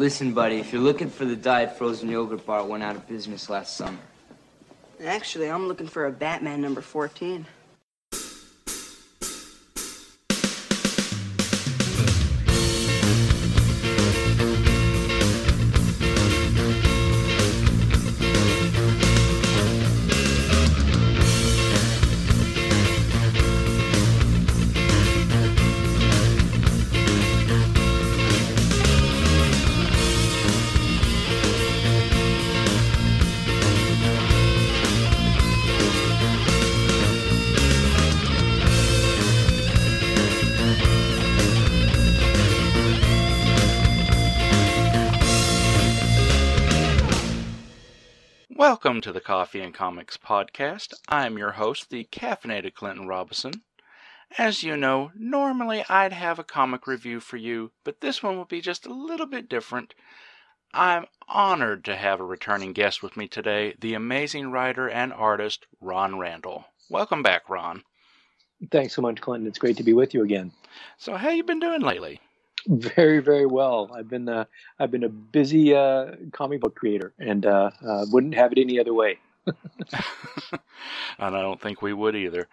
Listen, buddy, if you're looking for the diet frozen yogurt bar, it went out of business last summer. Actually, I'm looking for a Batman number 14. Welcome to the Coffee and Comics Podcast. I'm your host, the caffeinated Clinton Robinson. As you know, normally I'd have a comic review for you, but this one will be just a little bit different. I'm honored to have a returning guest with me today, the amazing writer and artist Ron Randall. Welcome back, Ron. Thanks so much, Clinton. It's great to be with you again. So, how you been doing lately? Very, very well. I've been uh, I've been a busy uh, comic book creator, and uh, uh wouldn't have it any other way. and I don't think we would either.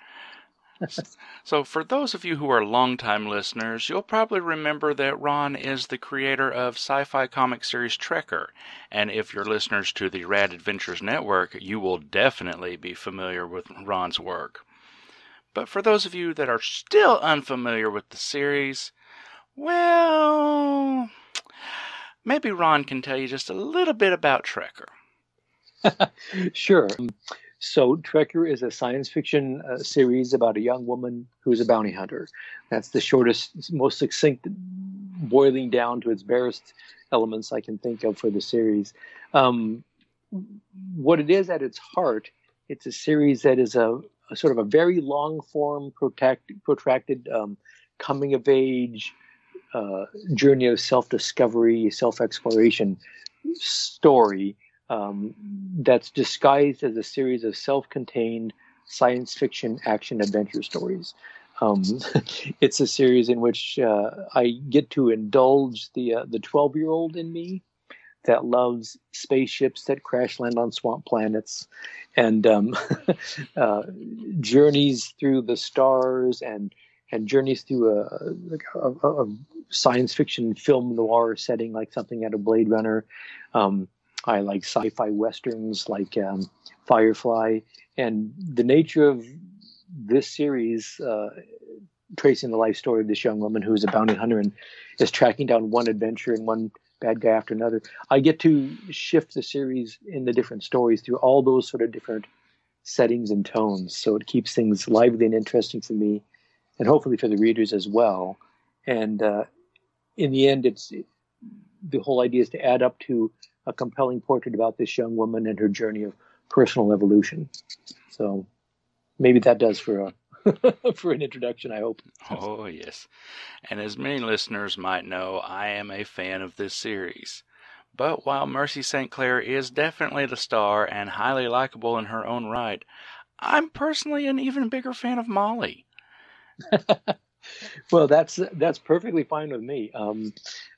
so, for those of you who are longtime listeners, you'll probably remember that Ron is the creator of sci fi comic series Trekker. And if you're listeners to the Rad Adventures Network, you will definitely be familiar with Ron's work. But for those of you that are still unfamiliar with the series, well, maybe Ron can tell you just a little bit about Trekker. sure. So, Trekker is a science fiction uh, series about a young woman who's a bounty hunter. That's the shortest, most succinct, boiling down to its barest elements I can think of for the series. Um, what it is at its heart, it's a series that is a, a sort of a very long form, protracted um, coming of age uh, journey of self discovery, self exploration story um, that's disguised as a series of self contained science fiction action adventure stories. Um, it's a series in which uh, I get to indulge the uh, the twelve year old in me that loves spaceships that crash land on swamp planets and um, uh, journeys through the stars and and journeys through a, a, a, science fiction film noir setting like something out of Blade Runner. Um, I like sci-fi westerns like um, Firefly, and the nature of this series, uh, tracing the life story of this young woman who is a bounty hunter and is tracking down one adventure and one bad guy after another. I get to shift the series in the different stories through all those sort of different settings and tones, so it keeps things lively and interesting for me and hopefully for the readers as well. And uh, in the end, it's the whole idea is to add up to a compelling portrait about this young woman and her journey of personal evolution. So maybe that does for a for an introduction, I hope. Oh, yes. And as many listeners might know, I am a fan of this series. But while Mercy St. Clair is definitely the star and highly likable in her own right, I'm personally an even bigger fan of Molly. well, that's that's perfectly fine with me. Um,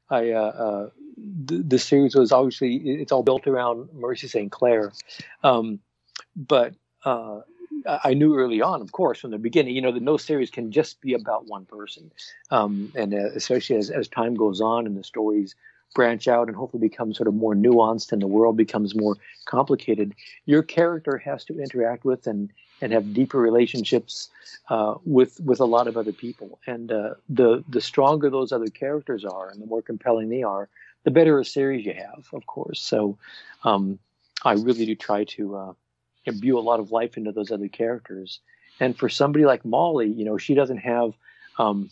I uh, uh, the, series was obviously it's all built around Mercy St. Clair, um, but uh, I knew early on, of course, from the beginning, you know, that no series can just be about one person, um, and uh, especially as as time goes on and the stories branch out and hopefully become sort of more nuanced and the world becomes more complicated, your character has to interact with and and have deeper relationships uh, with with a lot of other people. And uh, the the stronger those other characters are, and the more compelling they are, the better a series you have, of course. So um, I really do try to uh, imbue a lot of life into those other characters. And for somebody like Molly, you know, she doesn't have um,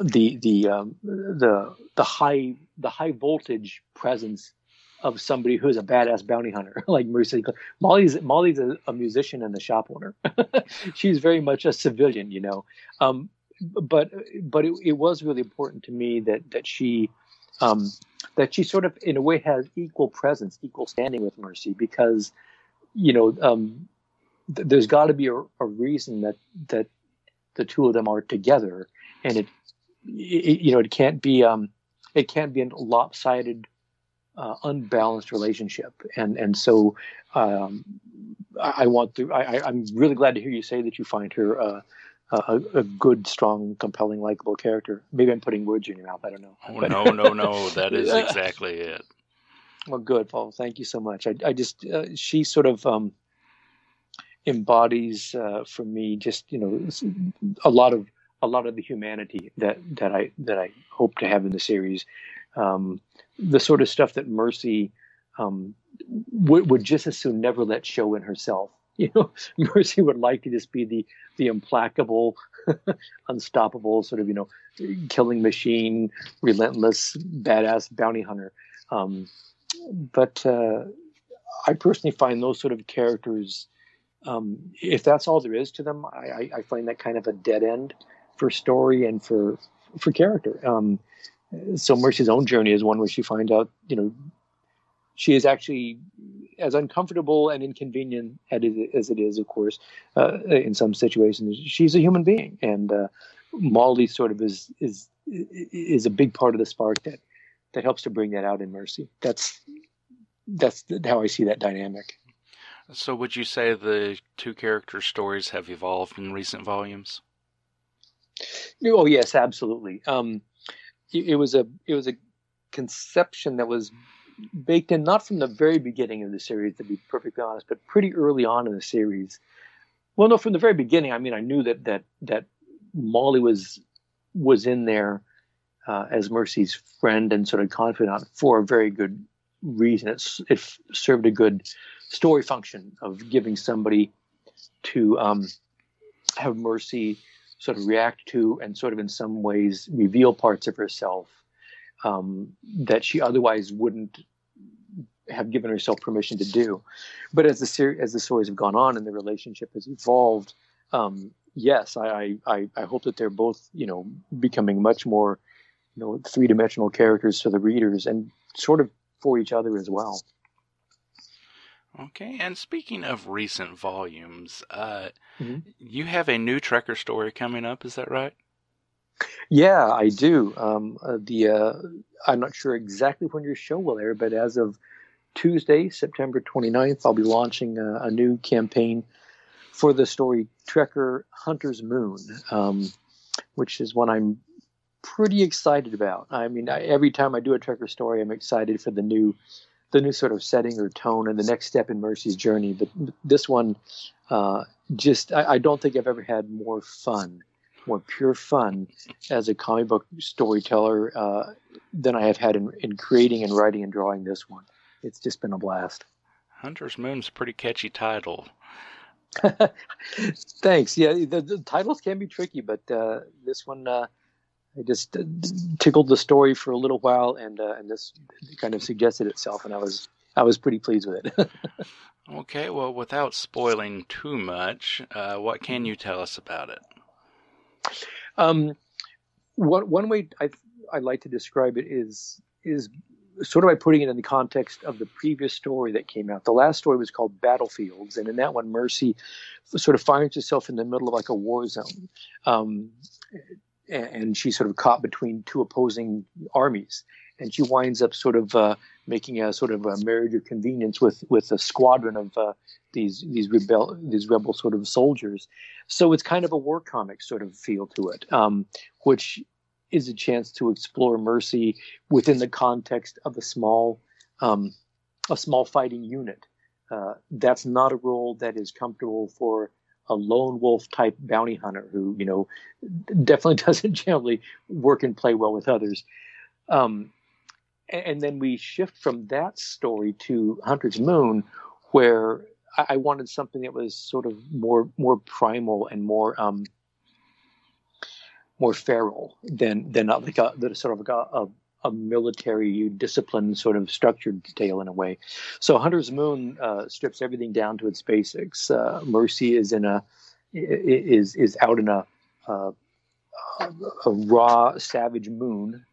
the the um, the the high the high voltage presence of somebody who's a badass bounty hunter like Mercy. Molly's Molly's a, a musician and a shop owner. She's very much a civilian, you know. Um, but but it, it, was really important to me that that she um, that she sort of in a way has equal presence, equal standing with Mercy because you know um, th- there's got to be a, a reason that that the two of them are together, and it, it you know it can't be um, it can't be a lopsided uh, unbalanced relationship, and and so um, I, I, want to. I, am really glad to hear you say that you find her uh, a, a, good, strong, compelling, likable character. Maybe I'm putting words in your mouth. I don't know. Oh, no, no, no. That is exactly it. Well, good, Paul. Thank you so much. I, I just uh, she sort of um, embodies uh, for me just you know a lot of a lot of the humanity that that I that I hope to have in the series. Um, the sort of stuff that Mercy um, would, would just as soon never let show in herself. You know, Mercy would like to just be the the implacable, unstoppable sort of you know killing machine, relentless, badass bounty hunter. Um, but uh, I personally find those sort of characters, um, if that's all there is to them, I, I, find that kind of a dead end for story and for for character. Um, so Mercy's own journey is one where she finds out, you know, she is actually as uncomfortable and inconvenient as it is, of course, uh, in some situations. She's a human being, and uh, Molly sort of is is is a big part of the spark that that helps to bring that out in Mercy. That's that's how I see that dynamic. So, would you say the two character stories have evolved in recent volumes? Oh yes, absolutely. Um, it, was a it was a conception that was baked in not from the very beginning of the series, to be perfectly honest, but pretty early on in the series. Well, no, from the very beginning. I mean, I knew that that that Molly was was in there uh, as Mercy's friend and sort of confidant for a very good reason. It's, it served a good story function of giving somebody to um, have Mercy sort of react to and sort of in some ways reveal parts of herself um, that she otherwise wouldn't have given herself permission to do. But as the ser- as the stories have gone on and the relationship has evolved, um, yes, I, I I hope that they're both you know becoming much more you know three dimensional characters for the readers and sort of for each other as well. Okay, and speaking of recent volumes, uh, mm-hmm. you have a new Trekker story coming up. Is that right? Yeah, I do. Um, uh, the uh, I'm not sure exactly when your show will air, but as of Tuesday, September 29th, I'll be launching a, a new campaign for the story Trekker Hunter's Moon, um, which is one I'm pretty excited about. I mean, I, every time I do a Trekker story, I'm excited for the new, the new sort of setting or tone and the next step in Mercy's journey. But this one, uh, just I, I, don't think I've ever had more fun, more pure fun as a comic book storyteller uh, than I have had in, in creating and writing and drawing this one. It's just been a blast. Hunter's Moon's a pretty catchy title. Thanks. Yeah, the, the, titles can be tricky, but uh, this one uh, I just tickled the story for a little while, and uh, and this kind of suggested itself, and I was I was pretty pleased with it. okay, well, without spoiling too much, uh, what can you tell us about it? Um, one one way I I like to describe it is is sort of by putting it in the context of the previous story that came out. The last story was called Battlefields, and in that one, Mercy sort of finds herself in the middle of like a war zone. Um, and she's sort of caught between two opposing armies, and she winds up sort of uh, making a sort of a marriage of convenience with with a squadron of uh, these these rebel these rebel sort of soldiers. So it's kind of a war comic sort of feel to it, um, which is a chance to explore mercy within the context of a small um, a small fighting unit. Uh, that's not a role that is comfortable for a lone wolf type bounty hunter who you know definitely doesn't generally work and play well with others. Um, and then we shift from that story to Hunter's Moon, where I wanted something that was sort of more more primal and more um, more feral than than like a, sort of a, a, a military discipline sort of structured tale in a way. So Hunter's Moon uh, strips everything down to its basics. Uh, Mercy is in a is is out in a a, a raw savage moon,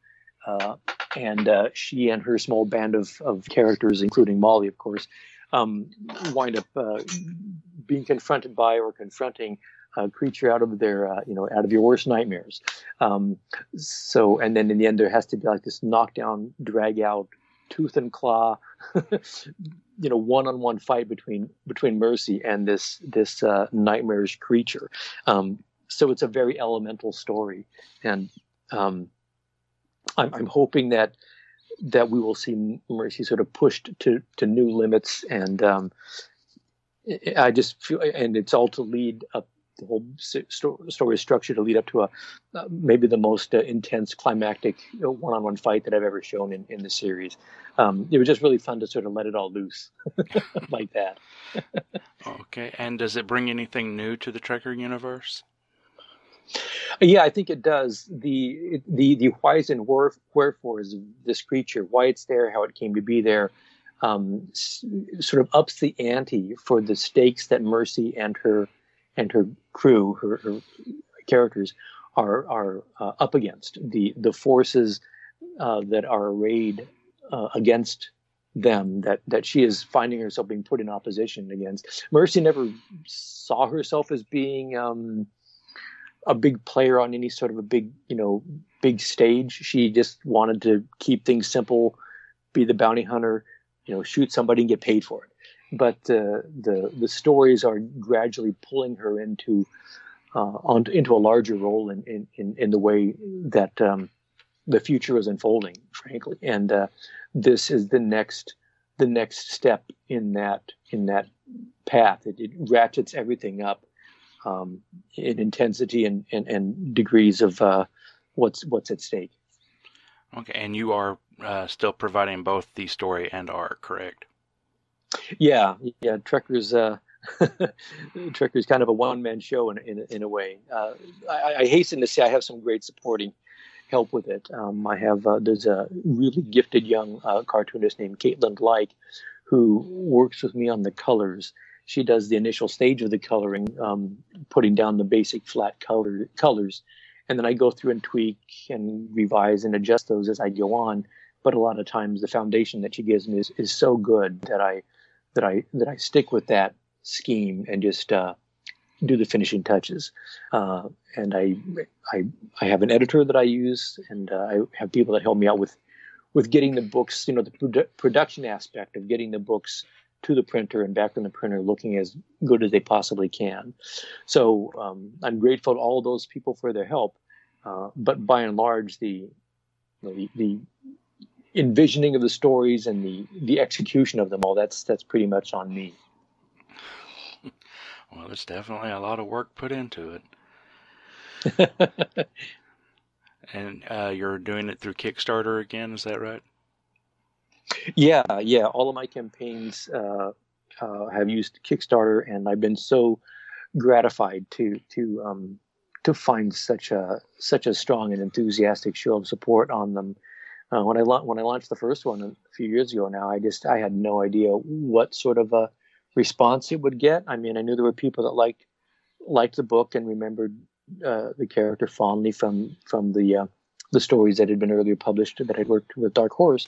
uh, and uh, she and her small band of of characters, including Molly, of course, um, wind up uh, being confronted by or confronting a creature out of their, uh, you know, out of your worst nightmares. Um, so, and then in the end, there has to be like this knockdown, drag out tooth and claw, you know, one-on-one fight between between Mercy and this this uh, nightmarish creature. Um, so it's a very elemental story, and um, I'm, I'm hoping that that we will see Mercy sort of pushed to to new limits, and um, I just feel, and it's all to lead up the whole story is structured to lead up to a uh, maybe the most uh, intense climactic one-on-one fight that I've ever shown in, in the series. Um, it was just really fun to sort of let it all loose like that. okay, and does it bring anything new to the Trekker universe? Yeah, I think it does. The the the whys and wherefores of this creature, why it's there, how it came to be there, um, s- sort of ups the ante for the stakes that Mercy and her and her crew, her, her characters, are are uh, up against the the forces uh, that are arrayed uh, against them that that she is finding herself being put in opposition against. Mercy never saw herself as being um, a big player on any sort of a big you know big stage. She just wanted to keep things simple, be the bounty hunter, you know, shoot somebody and get paid for it but uh, the the stories are gradually pulling her into uh, on, into a larger role in, in, in, the way that um, the future is unfolding, frankly. And uh, this is the next the next step in that in that path. It, it ratchets everything up um, in intensity and, and, and degrees of uh, what's what's at stake. Okay, and you are uh, still providing both the story and art, correct? Yeah, yeah. Trekker's uh, Trekker's kind of a one man show in in, in a way. Uh, I, I, hasten to say I have some great supporting help with it. Um, I have uh, there's a really gifted young uh, cartoonist named Caitlin Like who works with me on the colors. She does the initial stage of the coloring, um, putting down the basic flat color colors, and then I go through and tweak and revise and adjust those as I go on. But a lot of times the foundation that she gives me is, is so good that I that I that I stick with that scheme and just uh, do the finishing touches. Uh, and I, I I have an editor that I use, and uh, I have people that help me out with with getting the books. You know, the produ- production aspect of getting the books to the printer and back on the printer looking as good as they possibly can. So um, I'm grateful to all those people for their help. Uh, but by and large, the the, the envisioning of the stories and the the execution of them all that's that's pretty much on me. Well it's definitely a lot of work put into it. And uh, you're doing it through kickstarter again is that right? Yeah yeah. All of my campaigns uh, uh, have used kickstarter and i've been so gratified to to um, to find such a such a strong and enthusiastic show of support on them uh, when I la- when I launched the first one a few years ago now, I just I had no idea what sort of a response it would get. I mean, I knew there were people that liked liked the book and remembered uh, the character fondly from from the uh, the stories that had been earlier published that I'd worked with Dark Horse,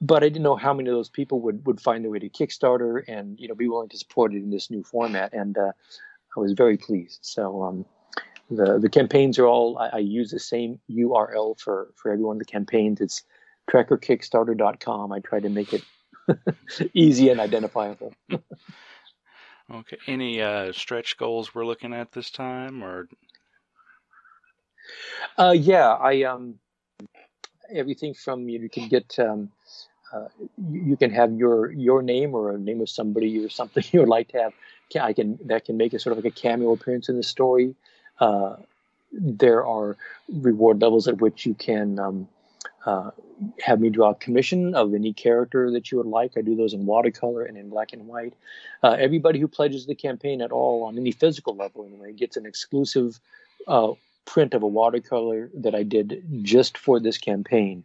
but I didn't know how many of those people would would find their way to Kickstarter and you know be willing to support it in this new format. And uh, I was very pleased. So. Um, the, the campaigns are all I, I use the same URL for for every one of the campaigns. It's trekkerkickstarter.com. I try to make it easy and identifiable. okay. Any uh, stretch goals we're looking at this time, or? Uh, yeah, I um, everything from you, you can get um, uh, you, can have your your name or a name of somebody or something you would like to have. I can that can make a sort of like a cameo appearance in the story. Uh, there are reward levels at which you can um, uh, have me draw a commission of any character that you would like. I do those in watercolor and in black and white. Uh, everybody who pledges the campaign at all on any physical level anyway gets an exclusive uh, print of a watercolor that I did just for this campaign.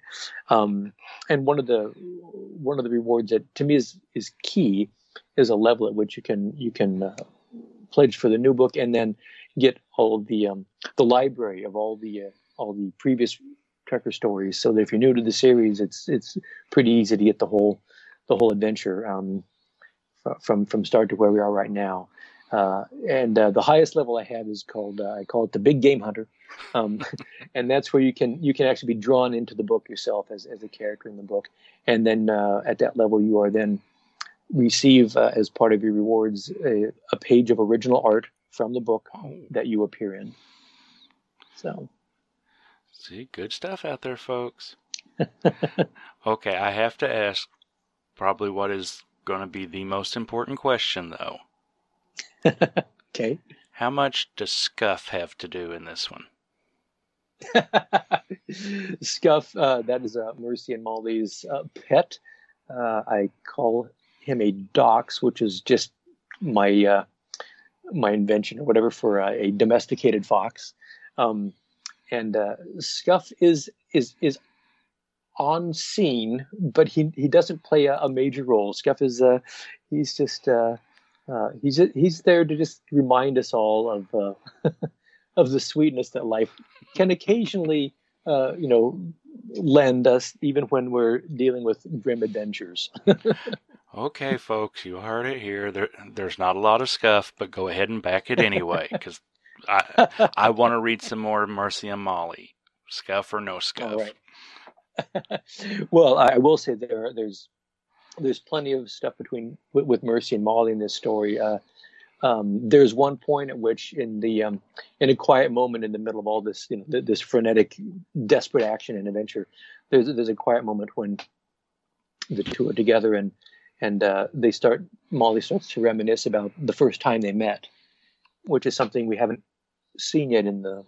Um, and one of the one of the rewards that to me is is key is a level at which you can you can uh, pledge for the new book and then get all the um, the library of all the uh, all the previous Trekker stories. So that if you're new to the series, it's it's pretty easy to get the whole the whole adventure um, from from start to where we are right now. Uh, and uh, the highest level I have is called uh, I call it the Big Game Hunter, um, and that's where you can you can actually be drawn into the book yourself as as a character in the book, and then uh, at that level you are then receive uh, as part of your rewards a, a, page of original art from the book that you appear in. So, see, good stuff out there, folks. okay, I have to ask probably what is going to be the most important question, though. okay. How much does Scuff have to do in this one? Scuff, uh, that is uh, Mercy and Molly's uh, pet. Uh, I call him a dox, which is just my uh, my invention or whatever for uh, a domesticated fox. Um, and Scuff is is is on scene, but he he doesn't play a, a major role. Scuff is uh, he's just uh, uh, he's he's there to just remind us all of uh, of the sweetness that life can occasionally uh, you know lend us, even when we're dealing with grim adventures. okay, folks, you heard it here. There, there's not a lot of scuff, but go ahead and back it anyway, because I I want to read some more Mercy and Molly, scuff or no scuff. well, I will say there there's there's plenty of stuff between with, with Mercy and Molly in this story. Uh, um, there's one point at which, in the um, in a quiet moment in the middle of all this, you know, this frenetic, desperate action and adventure, there's there's a quiet moment when the two are together and and uh, they start. Molly starts to reminisce about the first time they met, which is something we haven't seen yet in the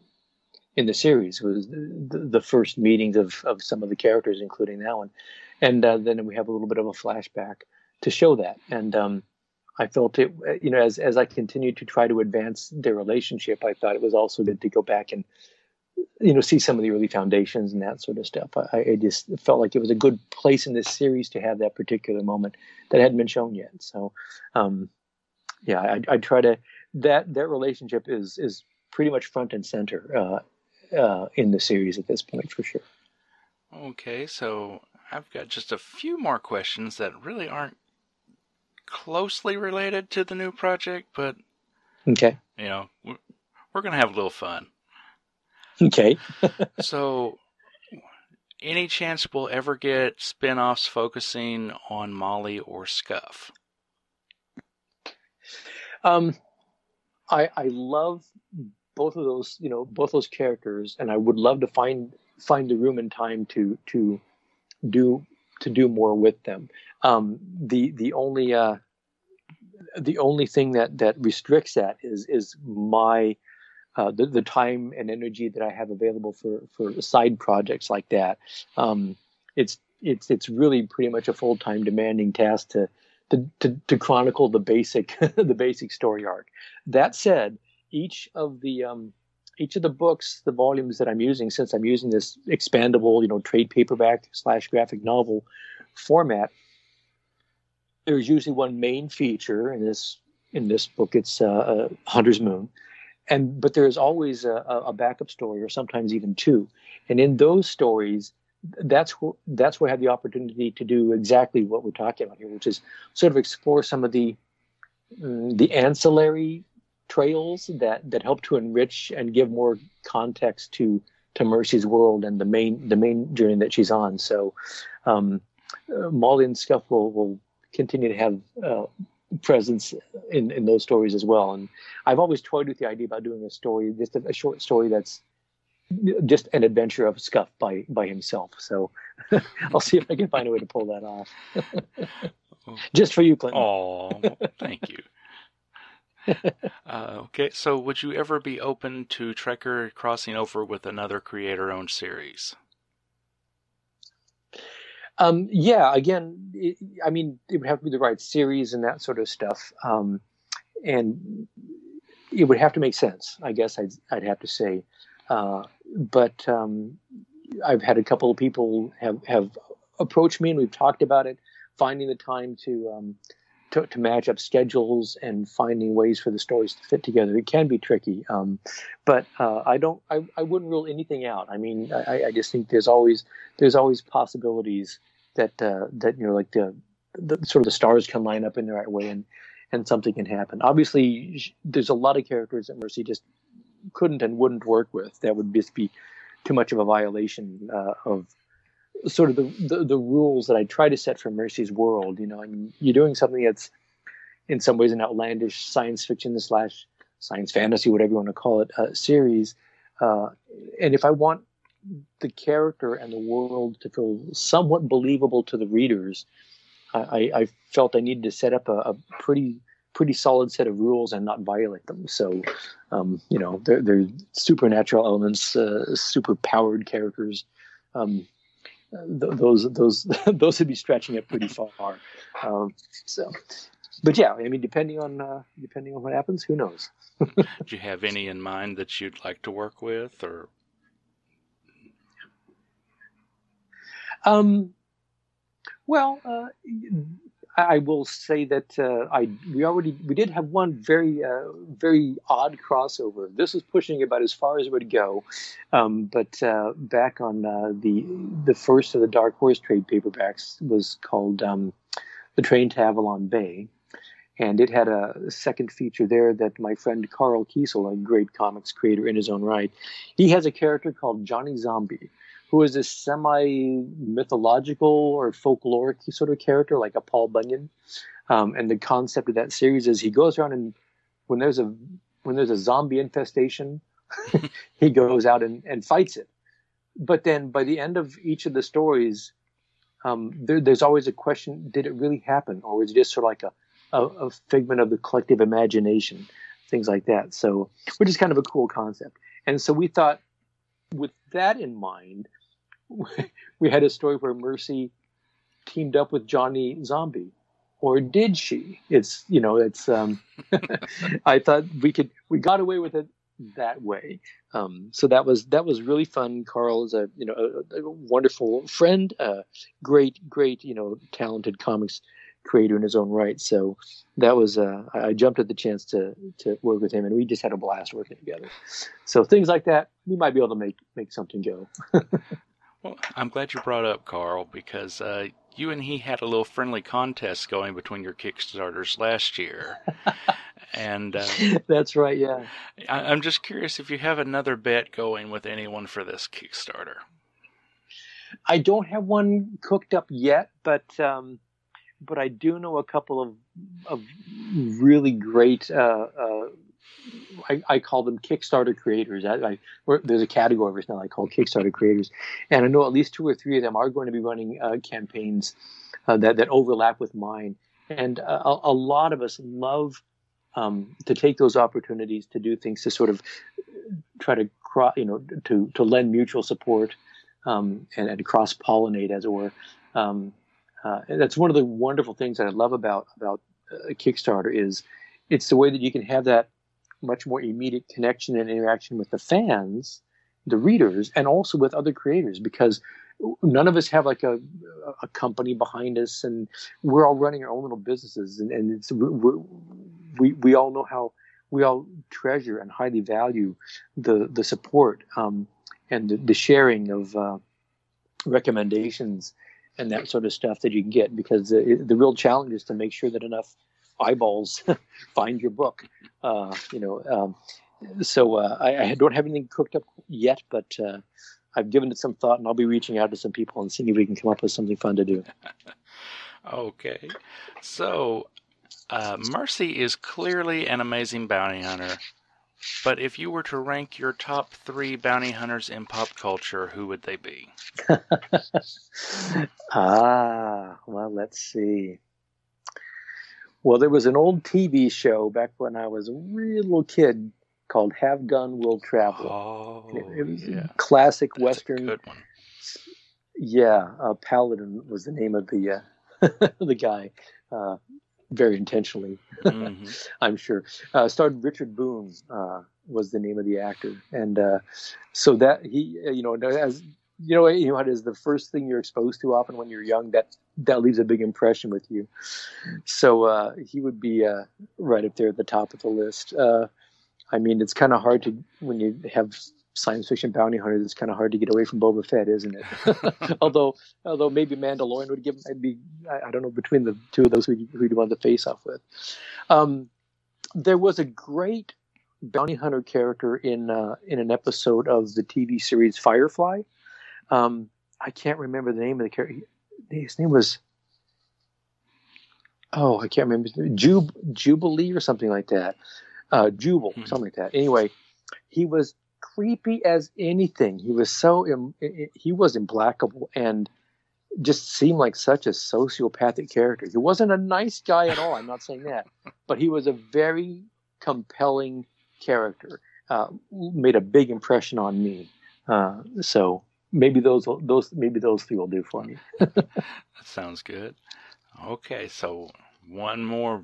in the series was the, the, first meetings of, of some of the characters, including that one. And uh, then we have a little bit of a flashback to show that. And um, I felt it, you know, as, as I continued to try to advance their relationship, I thought it was also good to go back and, you know, see some of the early foundations and that sort of stuff. I, I just felt like it was a good place in this series to have that particular moment that hadn't been shown yet. So, um, yeah, I, I try to, that, that relationship is, is pretty much front and center uh, uh, in the series at this point for sure. Okay, so I've got just a few more questions that really aren't closely related to the new project, but okay, you know, we're, we're gonna have a little fun. Okay. so, any chance we'll ever get spin-offs focusing on Molly or Scuff? Um, I I love both of those, you know, both those characters, and I would love to find find the room and time to to do to do more with them. Um, the the only uh, the only thing that that restricts that is is my uh, the, the time and energy that I have available for for side projects like that. Um, it's it's it's really pretty much a full time demanding task to, to to to chronicle the basic the basic story arc. That said, each of the um, each of the books, the volumes that I'm using, since I'm using this expandable, you know, trade paperback slash graphic novel format, there's usually one main feature in this in this book. It's uh, uh, Hunter's Moon, and but there's always a, a, backup story, or sometimes even two. And in those stories, that's where that's where I have the opportunity to do exactly what we're talking about here, which is sort of explore some of the mm, the ancillary trails that that help to enrich and give more context to to Mercy's world and the main the main journey that she's on. So, um, uh, Molly and Scuff will, will continue to have uh, presence in, in those stories as well. And I've always toyed with the idea about doing a story, just a, a short story that's just an adventure of Scuff by by himself. So I'll see if I can find a way to pull that off. just for you, Clinton. Oh, thank you. uh, okay, so would you ever be open to Trekker crossing over with another creator-owned series? Um, yeah, again, it, I mean, it would have to be the right series and that sort of stuff, um, and it would have to make sense. I guess I'd I'd have to say, uh, but um, I've had a couple of people have have approached me and we've talked about it, finding the time to um, to, to, match up schedules and finding ways for the stories to fit together. It can be tricky, um, but uh, I don't. I, I wouldn't rule anything out. I mean, I, I just think there's always there's always possibilities that uh, that you know like the, the sort of the stars can line up in the right way and and something can happen. Obviously, there's a lot of characters that Mercy just couldn't and wouldn't work with. That would just be too much of a violation uh, of sort of the, the, the rules that I try to set for Mercy's world. You know, I mean, you're doing something that's in some ways an outlandish science fiction slash science fantasy, whatever you want to call it, uh, series. Uh, and if I want the character and the world to feel somewhat believable to the readers, I, I felt I needed to set up a, a, pretty pretty solid set of rules and not violate them. So, um, you know, they're, they're supernatural elements, uh, super powered characters. Um, th- those those those would be stretching it pretty far. Um, so, but yeah, I mean, depending on uh, depending on what happens, who knows? Do you have any in mind that you'd like to work with, or? Um, well, uh, I will say that uh, I we already we did have one very uh, very odd crossover. This was pushing about as far as it would go, um, but uh, back on uh, the the first of the Dark Horse trade paperbacks was called um, "The Train to Avalon Bay," and it had a second feature there that my friend Karl Kesel, a great comics creator in his own right, he has a character called Johnny Zombie who is a semi mythological or folkloric sort of character, like a Paul Bunyan. Um, and the concept of that series is he goes around and when there's a when there's a zombie infestation, he goes out and, and fights it. But then by the end of each of the stories, um, there, there's always a question: Did it really happen, or was it just sort of like a, a, a figment of the collective imagination? Things like that. So, which is kind of a cool concept. And so we thought, with that in mind, we had a story where Mercy teamed up with Johnny Zombie, or did she? It's you know, it's. Um, I thought we could we got away with it that way. Um, so that was that was really fun. Karl is a you know a, a wonderful friend, uh, great great you know talented comics creator in his own right. So that was uh, I jumped at the chance to to work with him, and we just had a blast working together. So things like that, we might be able to make make something go. Well, I'm glad you brought up Karl because uh, you and he had a little friendly contest going between your Kickstarters last year. and uh, that's right, yeah. I, am just curious if you have another bet going with anyone for this Kickstarter. I don't have one cooked up yet, but um, but I do know a couple of of really great uh, uh, I, I, call them Kickstarter creators. I, I, there's a category us now I call Kickstarter creators, and I know at least two or three of them are going to be running uh, campaigns uh, that that overlap with mine. And a, a, lot of us love um, to take those opportunities to do things to sort of try to cross, you know, to to lend mutual support um, and, and cross pollinate, as it were. Um, uh, that's one of the wonderful things that I love about about uh, Kickstarter is it's the way that you can have that much more immediate connection and interaction with the fans, the readers, and also with other creators because none of us have like a, a company behind us and we're all running our own little businesses and, and it's, we, we all know how we all treasure and highly value the, the support um, and the, the, sharing of uh, recommendations and that sort of stuff that you can get because the, the real challenge is to make sure that enough eyeballs find your book. Uh, you know, um, so uh, I, I, don't have anything cooked up yet, but uh, I've given it some thought, and I'll be reaching out to some people and seeing if we can come up with something fun to do. okay, so uh, Mercy is clearly an amazing bounty hunter. But if you were to rank your top three bounty hunters in pop culture, who would they be? ah, well, let's see. Well, there was an old TV show back when I was a real little kid called Have Gun Will Travel. Oh, it, it was yeah. classic That's western. good one. Yeah, uh, Paladin was the name of the uh, the guy, uh, very intentionally, mm-hmm. I'm sure. Uh, starred Richard Boone uh, was the name of the actor, and uh, so that he, you know, as you know, you know, it is the first thing you're exposed to often when you're young. That that leaves a big impression with you. So uh, he would be uh, right up there at the top of the list. Uh, I mean, it's kind of hard to when you have science fiction bounty hunters, it's kind of hard to get away from Boba Fett, isn't it? although, although maybe Mandalorian would give, I'd be, I, I don't know, between the two of those, who who'd want to face off with. Um, there was a great bounty hunter character in uh, in an episode of the TV series Firefly. Um, I can't remember the name of the character. His name was oh, I can't remember Jub Jubilee or something like that. Uh, Jubal, hmm. something like that. Anyway, he was creepy as anything. He was so Im- he was implacable and just seemed like such a sociopathic character. He wasn't a nice guy at all. I'm not saying that, but he was a very compelling character. Uh, made a big impression on me. Uh, so maybe those those maybe those three will do for me. that sounds good. Okay, so one more,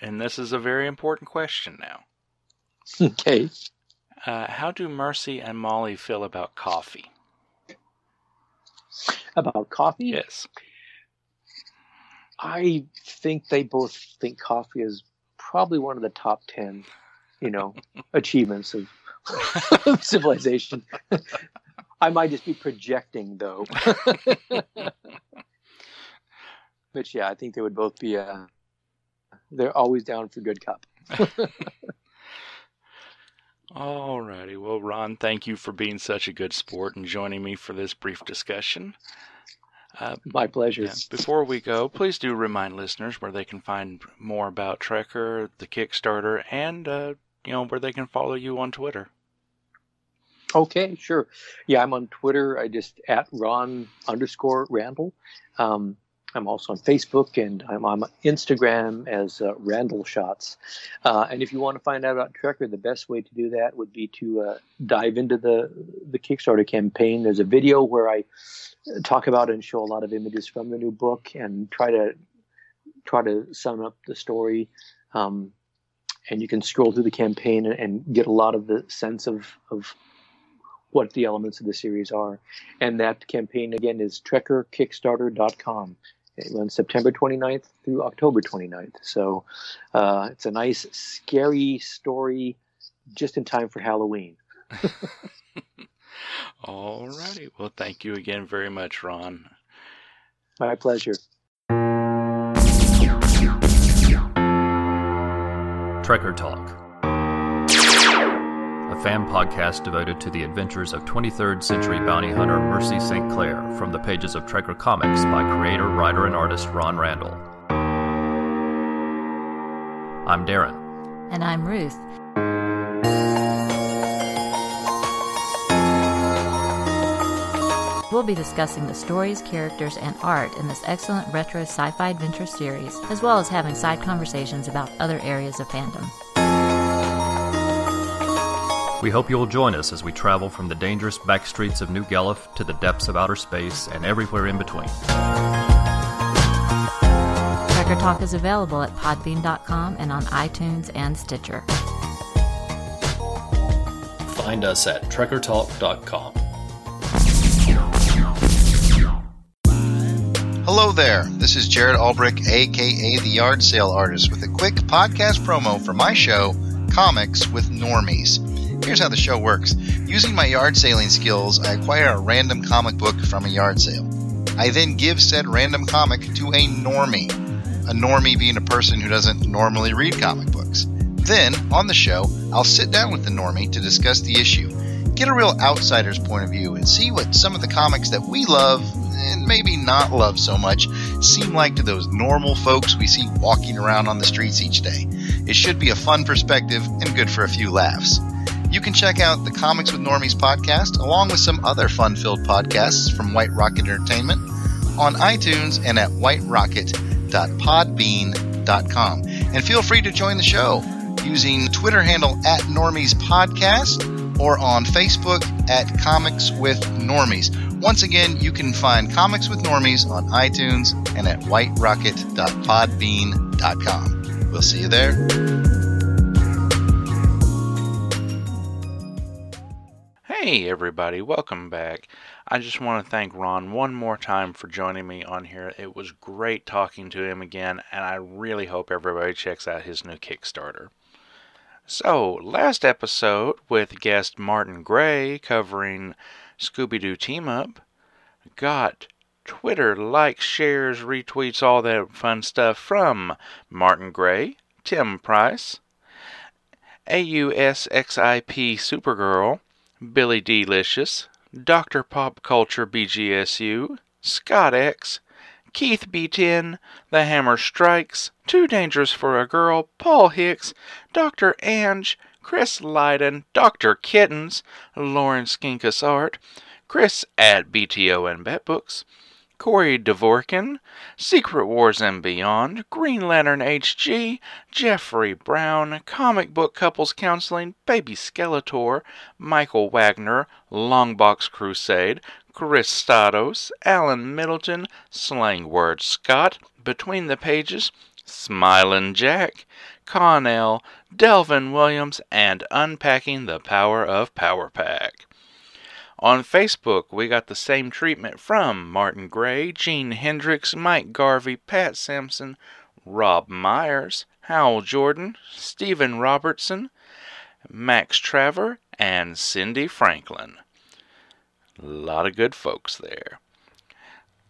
and this is a very important question now. Okay. Uh, how do Mercy and Molly feel about coffee? About coffee? Yes. I think they both think coffee is probably one of the top 10, you know, achievements of civilization. I might just be projecting though. but yeah, I think they would both be uh, they're always down for good cup. Alrighty. Well, Ron, thank you for being such a good sport and joining me for this brief discussion. Uh, My pleasure. Yeah, before we go, please do remind listeners where they can find more about Trekker, the Kickstarter, and uh, you know where they can follow you on Twitter. Okay, sure. Yeah, I'm on Twitter. I just at Ron underscore Randall. Um, I'm also on Facebook and I'm on Instagram as uh, Randall Shots. Uh, and if you want to find out about Trekker, the best way to do that would be to uh, dive into the the Kickstarter campaign. There's a video where I talk about and show a lot of images from the new book and try to try to sum up the story. Um, and you can scroll through the campaign and, and get a lot of the sense of of what the elements of the series are. And that campaign again is trekkerkickstarter.com. It runs September 29th through October 29th. So uh, it's a nice, scary story just in time for Halloween. All righty. Well, thank you again very much, Ron. My pleasure. Trekker Talk a fan podcast devoted to the adventures of 23rd century bounty hunter Mercy St. Clair from the pages of Trekker Comics by creator, writer, and artist Ron Randall. I'm Darren. And I'm Ruth. We'll be discussing the stories, characters, and art in this excellent retro sci fi adventure series, as well as having side conversations about other areas of fandom. We hope you'll join us as we travel from the dangerous back streets of New Galuf to the depths of outer space and everywhere in between. Trekker Talk is available at podbean.com and on iTunes and Stitcher. Find us at trekkertalk.com. Hello there. This is Jared Albrick, aka the Yard Sale Artist, with a quick podcast promo for my show, Comics with Normies. Here's how the show works. Using my yard sailing skills, I acquire a random comic book from a yard sale. I then give said random comic to a normie. A normie being a person who doesn't normally read comic books. Then, on the show, I'll sit down with the normie to discuss the issue, get a real outsider's point of view, and see what some of the comics that we love, and maybe not love so much, seem like to those normal folks we see walking around on the streets each day. It should be a fun perspective and good for a few laughs. You can check out the Comics with Normies podcast, along with some other fun filled podcasts from White Rocket Entertainment, on iTunes and at whiterocket.podbean.com. And feel free to join the show using Twitter handle at Normies Podcast or on Facebook at Comics with Normies. Once again, you can find Comics with Normies on iTunes and at whiterocket.podbean.com. We'll see you there. Hey, everybody, welcome back. I just want to thank Ron one more time for joining me on here. It was great talking to him again, and I really hope everybody checks out his new Kickstarter. So, last episode with guest Martin Gray covering Scooby Doo Team Up got Twitter likes, shares, retweets, all that fun stuff from Martin Gray, Tim Price, AUSXIP Supergirl, Billy Delicious, Dr. Pop Culture BGSU, Scott X, Keith B10, The Hammer Strikes, Too Dangerous for a Girl, Paul Hicks, Dr. Ange, Chris Lydon, Dr. Kittens, Lauren Skinkus Art, Chris at BTO and BetBooks, Corey Dvorkin, Secret Wars and Beyond, Green Lantern HG, Jeffrey Brown, Comic Book Couples Counseling, Baby Skeletor, Michael Wagner, Longbox Crusade, Chris Stados, Alan Middleton, Slang Word Scott, Between the Pages, Smilin' Jack, Connell, Delvin Williams, and Unpacking the Power of Power Pack. On Facebook, we got the same treatment from Martin Gray, Gene Hendricks, Mike Garvey, Pat Sampson, Rob Myers, Howell Jordan, Stephen Robertson, Max Traver, and Cindy Franklin. A lot of good folks there.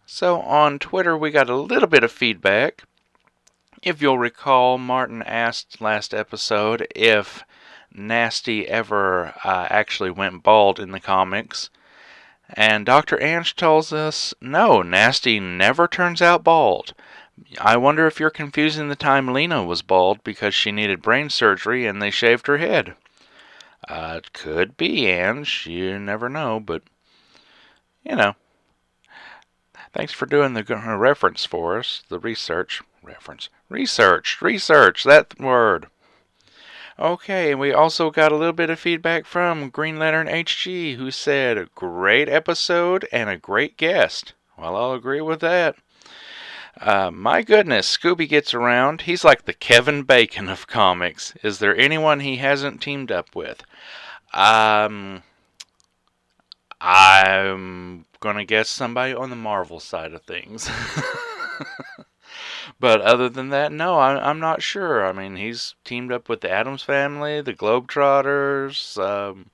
So on Twitter, we got a little bit of feedback. If you'll recall, Martin asked last episode if Nasty ever uh, actually went bald in the comics. And Dr. Ange tells us no, Nasty never turns out bald. I wonder if you're confusing the time Lena was bald because she needed brain surgery and they shaved her head. Uh, it could be, Ange. You never know, but, you know. Thanks for doing the reference for us, the research. Reference. Research. Research. That word. Okay, and we also got a little bit of feedback from Green Lantern HG, who said, Great episode and a great guest. Well, I'll agree with that. Uh, my goodness, Scooby gets around. He's like the Kevin Bacon of comics. Is there anyone he hasn't teamed up with? Um, I'm gonna guess somebody on the Marvel side of things. But other than that, no, I, am not sure. I mean, he's teamed up with the Addams Family, the Globetrotters, um,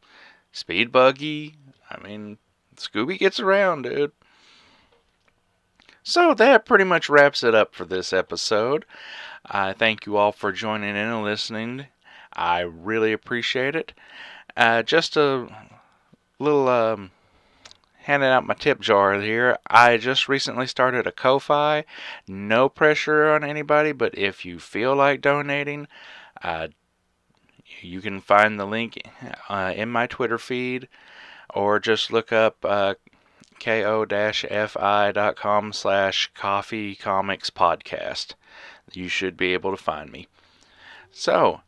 Speed Buggy. I mean, Scooby gets around, dude. So that pretty much wraps it up for this episode. I thank you all for joining in and listening. I really appreciate it. Uh, just a little um, handing out my tip jar here. I just recently started a Ko-Fi. No pressure on anybody, but if you feel like donating, uh, you can find the link uh, in my Twitter feed, or just look up uh, ko-fi.com slash coffee comics podcast. You should be able to find me. So,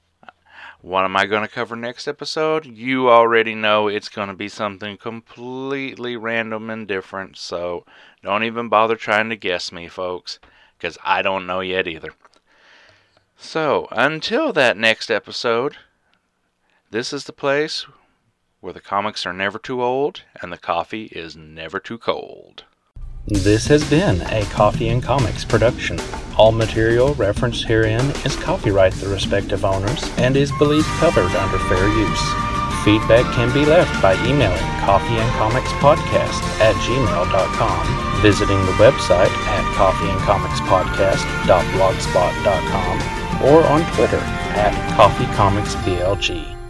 what am I going to cover next episode? You already know it's going to be something completely random and different, so don't even bother trying to guess me, folks, because I don't know yet either. So, until that next episode, this is the place where the comics are never too old and the coffee is never too cold. This has been a Coffee and Comics production. All material referenced herein is copyright the respective owners and is believed covered under fair use. Feedback can be left by emailing coffeeandcomicspodcast at gmail.com, visiting the website at coffeeandcomicspodcast.blogspot.com, or on Twitter at coffeecomicsblg.